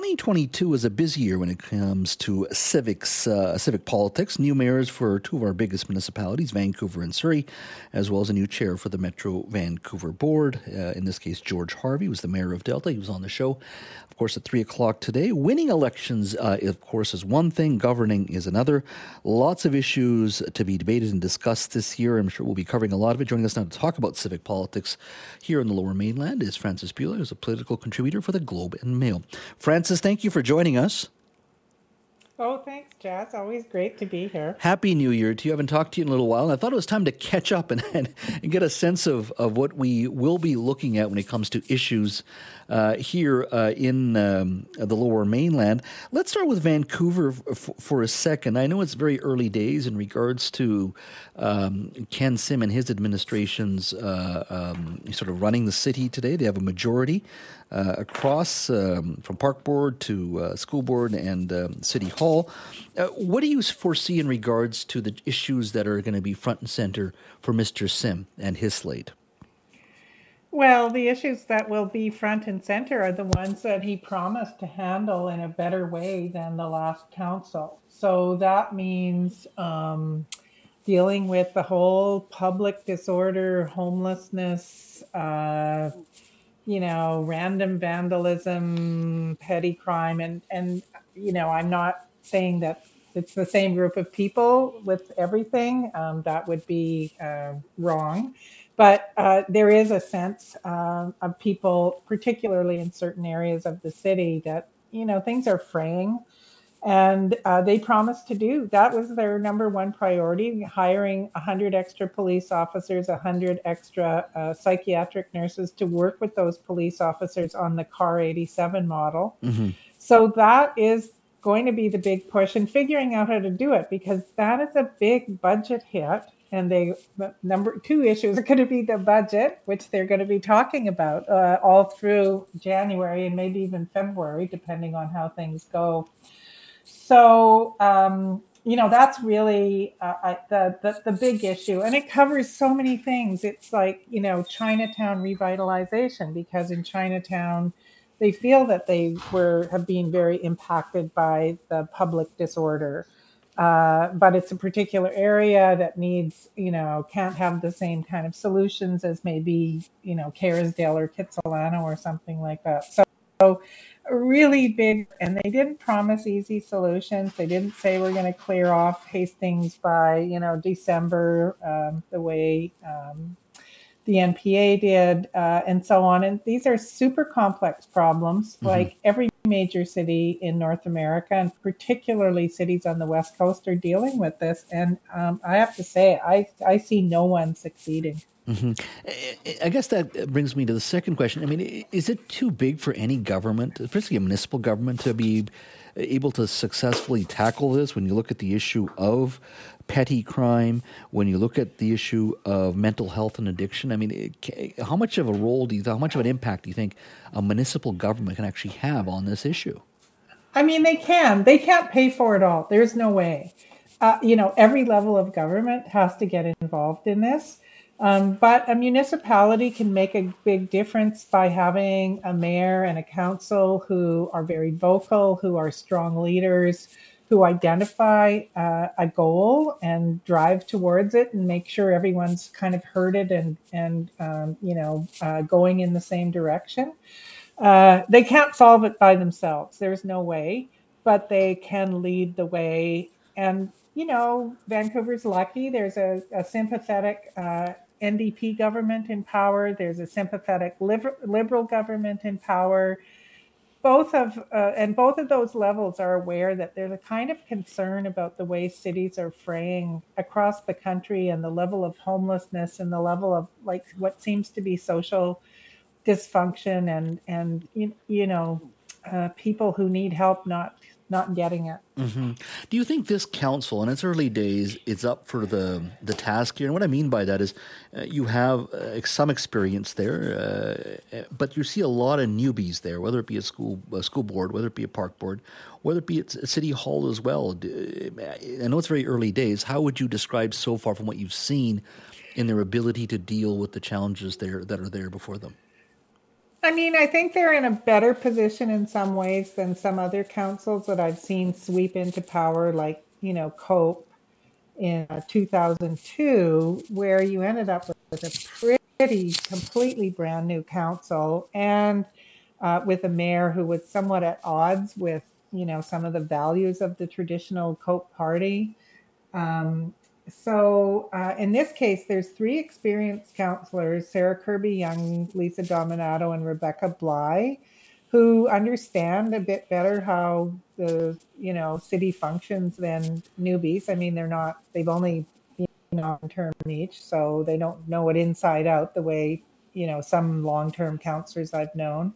2022 is a busy year when it comes to civics, uh, civic politics. New mayors for two of our biggest municipalities, Vancouver and Surrey, as well as a new chair for the Metro Vancouver Board. Uh, in this case, George Harvie was the mayor of Delta. He was on the show, of course, at 3 o'clock today. Winning elections, uh, of course, is one thing, governing is another. Lots of issues to be debated and discussed this year. I'm sure we'll be covering a lot of it. Joining us now to talk about civic politics here in the Lower Mainland is Frances Bula, who's a political contributor for the Globe and Mail. Frances, thank you for joining us. Oh, thanks, Jazz. Always great to be here. Happy New Year to you. I haven't talked to you in a little while, and I thought it was time to catch up and, and, get a sense of, of what we will be looking at when it comes to issues uh, here uh, in um, the lower mainland. Let's start with Vancouver f- for a second. I know it's very early days in regards to um, Ken Sim and his administration's uh, um, sort of running the city today. They have a majority. Uh, across um, from park board to uh, school board and um, city hall. Uh, what do you foresee in regards to the issues that are going to be front and center for Mr. Sim and his slate? Well, the issues that will be front and center are the ones that he promised to handle in a better way than the last council. So that means um, dealing with the whole public disorder, homelessness, uh, you know, random vandalism, petty crime, and and you know, I'm not saying that it's the same group of people with everything. Um, that would be uh, wrong. But uh, there is a sense uh, of people, particularly in certain areas of the city, that you know things are fraying and uh, they promised to do that was their number one priority hiring 100 extra police officers 100 extra uh, psychiatric nurses to work with those police officers on the car 87 model mm-hmm. so that is going to be the big push and figuring out how to do it because that is a big budget hit and they number two issues are going to be the budget which they're going to be talking about uh, all through january and maybe even february depending on how things go. So um, you know that's really uh, I, the, the, the big issue and it covers so many things. It's like you know chinatown revitalization because in chinatown they feel that they were have been very impacted by the public disorder uh, but it's a particular area that needs you know can't have the same kind of solutions as maybe you know Kerrisdale or Kitsilano or something like that so, so really big, and they didn't promise easy solutions. They didn't say we're going to clear off Hastings by you know December, um, the way um, the NPA did, uh, and so on. And these are super complex problems, mm-hmm. like every major city in North America, and particularly cities on the West Coast, are dealing with this. And um, I have to say, I I see no one succeeding. Mm-hmm. I guess that brings me to the second question. I mean, is it too big for any government, especially a municipal government, to be able to successfully tackle this when you look at the issue of petty crime, when you look at the issue of mental health and addiction? I mean, it, how much of a role do you, how much of an impact do you think a municipal government can actually have on this issue? I mean, they can. They can't pay for it all. There's no way. Uh, you know, every level of government has to get involved in this. Um, but a municipality can make a big difference by having a mayor and a council who are very vocal, who are strong leaders, who identify uh, a goal and drive towards it and make sure everyone's kind of heard it and and um, you know uh, going in the same direction. Uh, they can't solve it by themselves. There's no way, but they can lead the way. And you know, Vancouver's lucky. There's a, a sympathetic uh, NDP government in power. There's a sympathetic liberal government in power. Both of uh, and both of those levels are aware that there's a kind of concern about the way cities are fraying across the country and the level of homelessness and the level of like what seems to be social dysfunction and and you, you know uh, people who need help not not getting it. Mm-hmm. Do you think this council, in its early days, is up for the the task here? And what I mean by that is, uh, you have uh, some experience there, uh, but you see a lot of newbies there, whether it be a school a school board, whether it be a park board, whether it be at city hall as well. I know it's very early days. How would you describe so far from what you've seen in their ability to deal with the challenges there that are there before them? I mean, I think they're in a better position in some ways than some other councils that I've seen sweep into power, like, you know, Cope in uh, 2002, where you ended up with a pretty completely brand new council and uh, with a mayor who was somewhat at odds with, you know, some of the values of the traditional Cope party. Um, so uh, in this case, there's three experienced counselors: Sarah Kirby-Yung, Lisa Dominato, and Rebecca Bligh, who understand a bit better how the you know city functions than newbies. I mean, they're not; they've only been on term each, so they don't know it inside out the way you know some long-term counselors I've known.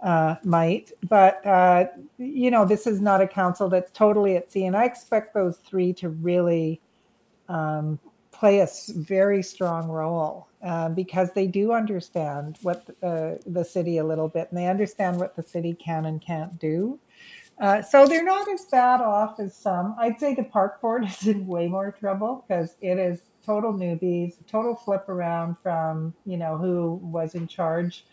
Uh, might, but uh, you know, this is not a council that's totally at sea, and I expect those three to really um, play a very strong role uh, because they do understand what uh, the city a little bit and they understand what the city can and can't do. Uh, so they're not as bad off as some. I'd say the park board is in way more trouble because it is total newbies, total flip around from you know who was in charge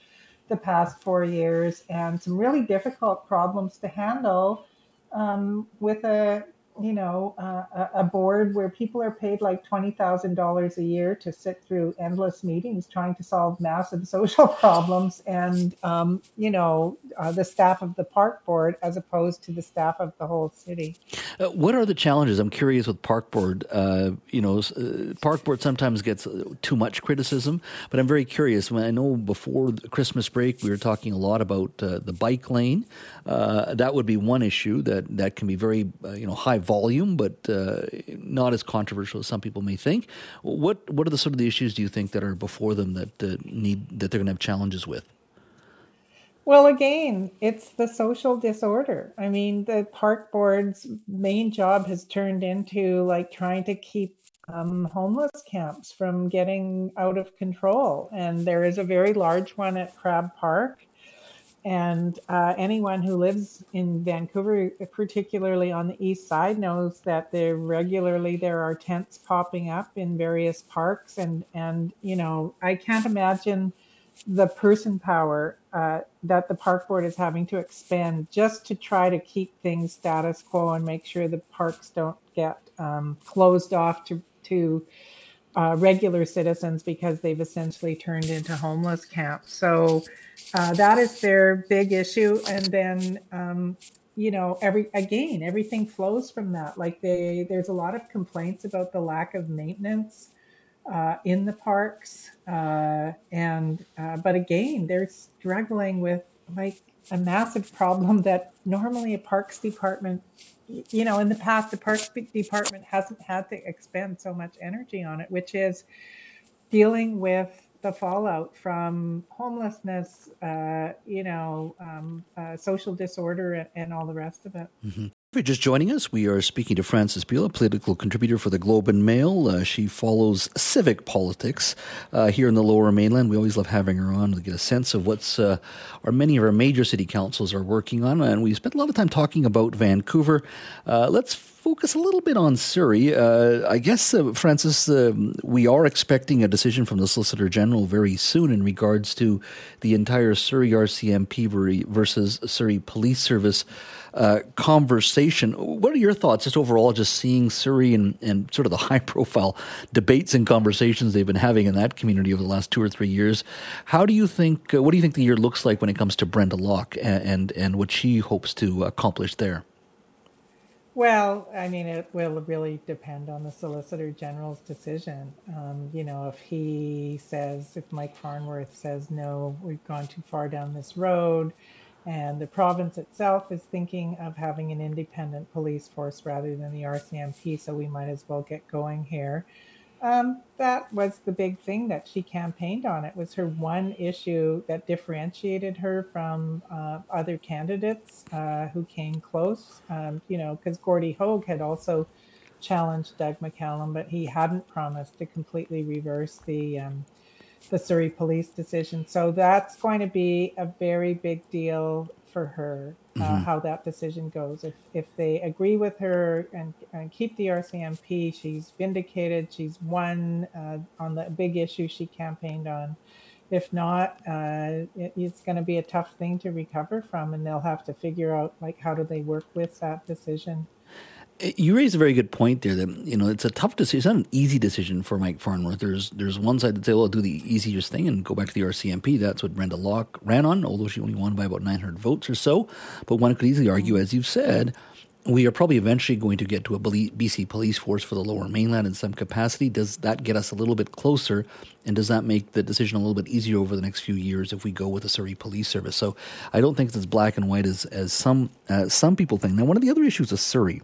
the past four years, and some really difficult problems to handle um, with a you know, uh, a board where people are paid like $20,000 a year to sit through endless meetings trying to solve massive social problems and, um, you know, uh, the staff of the park board as opposed to the staff of the whole city. Uh, what are the challenges? I'm curious with park board. Uh, you know, uh, park board sometimes gets uh, too much criticism, but I'm very curious. When I know before Christmas break, we were talking a lot about the bike lane. that would be one issue that, that can be very, you know, high volume, but uh, not as controversial as some people may think. What what are the sort of the issues do you think that are before them that uh, need that they're going to have challenges with? Well, again, it's the social disorder. I mean, the park board's main job has turned into like trying to keep um, homeless camps from getting out of control. And there is a very large one at Crab Park and uh, anyone who lives in Vancouver, particularly on the east side, knows that there regularly there are tents popping up in various parks, and and you know I can't imagine the person power uh, that the park board is having to expend just to try to keep things status quo and make sure the parks don't get um, closed off to to uh, regular citizens because they've essentially turned into homeless camps. So uh, that is their big issue. And then, um, you know, every again, everything flows from that. Like they, there's a lot of complaints about the lack of maintenance uh, in the parks, uh, and uh, but again, they're struggling with like a massive problem that normally a parks department you know, in the past, the Parks Department hasn't had to expend so much energy on it, which is dealing with the fallout from homelessness, uh, you know, um, uh, social disorder, and, and, all the rest of it. Mm-hmm. If you're just joining us, we are speaking to Frances Bula, a political contributor for the Globe and Mail. Uh, she follows civic politics uh, here in the Lower Mainland. We always love having her on to get a sense of what's uh, our many of our major city councils are working on. And we spent a lot of time talking about Vancouver. Uh, let's focus a little bit on Surrey. Uh, I guess, uh, Frances, uh, we are expecting a decision from the Solicitor General very soon in regards to the entire Surrey RCMP versus Surrey Police Service uh, conversation. What are your thoughts, just overall, just seeing Surrey and, and sort of the high profile debates and conversations they've been having in that community over the last two or three years? How do you think, uh, what do you think the year looks like when it comes to Brenda Locke and, and, and what she hopes to accomplish there? Well, I mean, it will really depend on the Solicitor General's decision. Um, you know, if he says, if Mike Farnworth says, no, we've gone too far down this road, and the province itself is thinking of having an independent police force rather than the RCMP, so we might as well get going here. Um, that was the big thing that she campaigned on. It was her one issue that differentiated her from uh, other candidates uh, who came close. Um, you know, because Gordie Hogg had also challenged Doug McCallum, but he hadn't promised to completely reverse the um, the Surrey police decision. So that's going to be a very big deal for her uh, mm-hmm. how that decision goes. If if they agree with her and, and keep the RCMP, she's vindicated. She's won uh, on the big issue she campaigned on. if not, uh, it, it's going to be a tough thing to recover from, and they'll have to figure out like how do they work with that decision. You raise a very good point there. That you know it's a tough decision. It's not an easy decision for Mike Farnworth. There's there's one side that say, "Well, I'll do the easiest thing and go back to the RCMP." That's what Brenda Locke ran on, although she only won by about 900 votes or so. But one could easily argue, as you've said, we are probably eventually going to get to a BC police force for the lower mainland in some capacity. Does that get us a little bit closer? And does that make the decision a little bit easier over the next few years if we go with a Surrey police service? So I don't think it's as black and white as, as some, uh, some people think. Now, one of the other issues of Surrey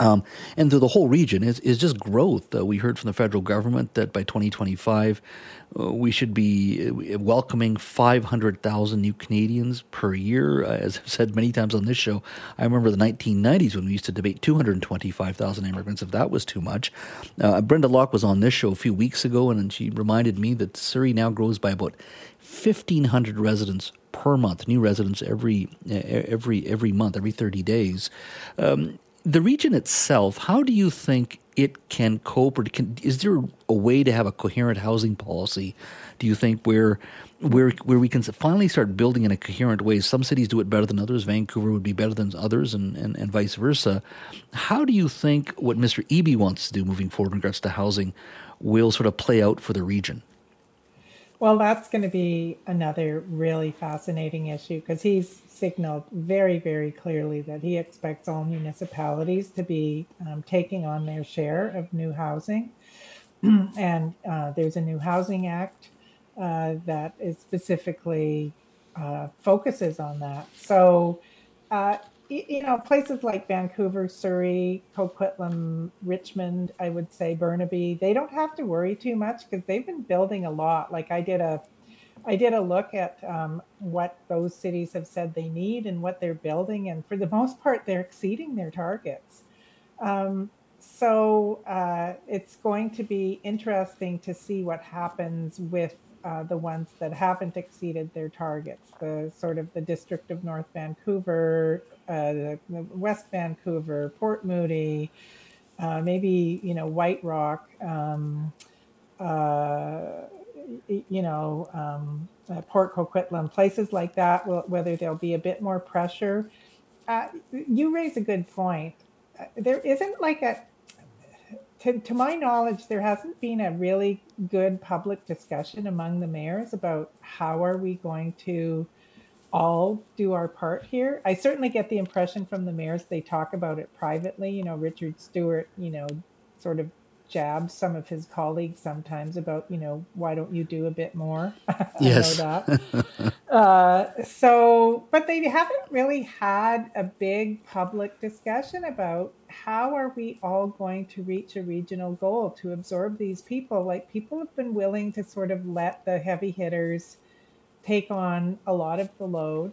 um, and through the whole region is, is just growth. Uh, we heard from the federal government that by 2025, uh, we should be uh, welcoming 500,000 new Canadians per year. Uh, as I've said many times on this show, I remember the 1990s when we used to debate 225,000 immigrants, if that was too much. Uh, Brenda Locke was on this show a few weeks ago, and she reminded me that Surrey now grows by about 1,500 residents per month, new residents every every every month, every 30 days. Um, the region itself, how do you think it can cope, or can, is there a way to have a coherent housing policy? Do you think where where where we can finally start building in a coherent way? Some cities do it better than others. Vancouver would be better than others, and, and, and vice versa. How do you think what Mr. Eby wants to do moving forward in regards to housing will sort of play out for the region? Well, that's going to be another really fascinating issue because he's signaled very, very clearly that he expects all municipalities to be um, taking on their share of new housing. and uh, there's a new housing act uh, that is specifically uh, focuses on that. So uh, you know, places like Vancouver, Surrey, Coquitlam, Richmond, I would say Burnaby, they don't have to worry too much because they've been building a lot. Like I did a, I did a look at um, what those cities have said they need and what they're building, and for the most part, they're exceeding their targets. Um, so uh, it's going to be interesting to see what happens with uh, the ones that haven't exceeded their targets. The sort of the District of North Vancouver, uh, the, the West Vancouver, Port Moody, uh, maybe you know White Rock, um, uh, you know um, uh, Port Coquitlam, places like that. Whether there'll be a bit more pressure. Uh, you raise a good point. There isn't like a to, to my knowledge, there hasn't been a really good public discussion among the mayors about how are we going to all do our part here. I certainly get the impression from the mayors they talk about it privately. You know, Richard Stewart, you know, sort of jabs some of his colleagues sometimes about, you know, why don't you do a bit more? yes. uh, so, but they haven't really had a big public discussion about how are we all going to reach a regional goal to absorb these people. Like people have been willing to sort of let the heavy hitters take on a lot of the load.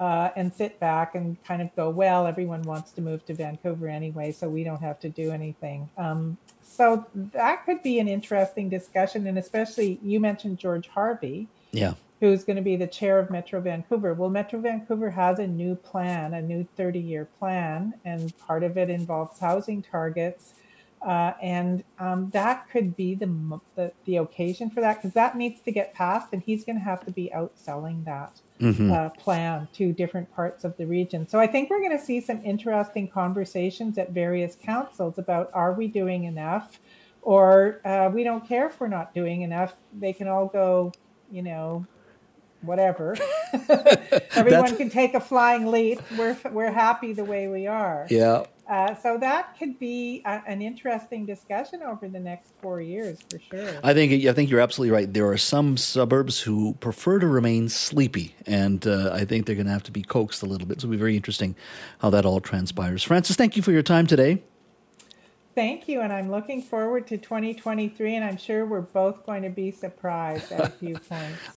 Uh, and sit back and kind of go, well, everyone wants to move to Vancouver anyway, so we don't have to do anything. Um, so that could be an interesting discussion. And especially you mentioned George Harvie. Yeah. Who's going to be the chair of Metro Vancouver? Well, Metro Vancouver has a new plan, a new 30 year plan, and part of it involves housing targets. Uh, and um, that could be the, the, the occasion for that because that needs to get passed, and he's going to have to be out selling that mm-hmm. uh, plan to different parts of the region. So I think we're going to see some interesting conversations at various councils about are we doing enough, or uh, we don't care if we're not doing enough. They can all go, you know, whatever. Everyone can take a flying leap. We're we're happy the way we are. Yeah. Uh, so that could be a, an interesting discussion over the next four years for sure. I think I think you're absolutely right. There are some suburbs who prefer to remain sleepy, and uh, I think they're going to have to be coaxed a little bit. So it'll be very interesting how that all transpires. Frances, thank you for your time today. Thank you, and I'm looking forward to 2023, and I'm sure we're both going to be surprised at a few points.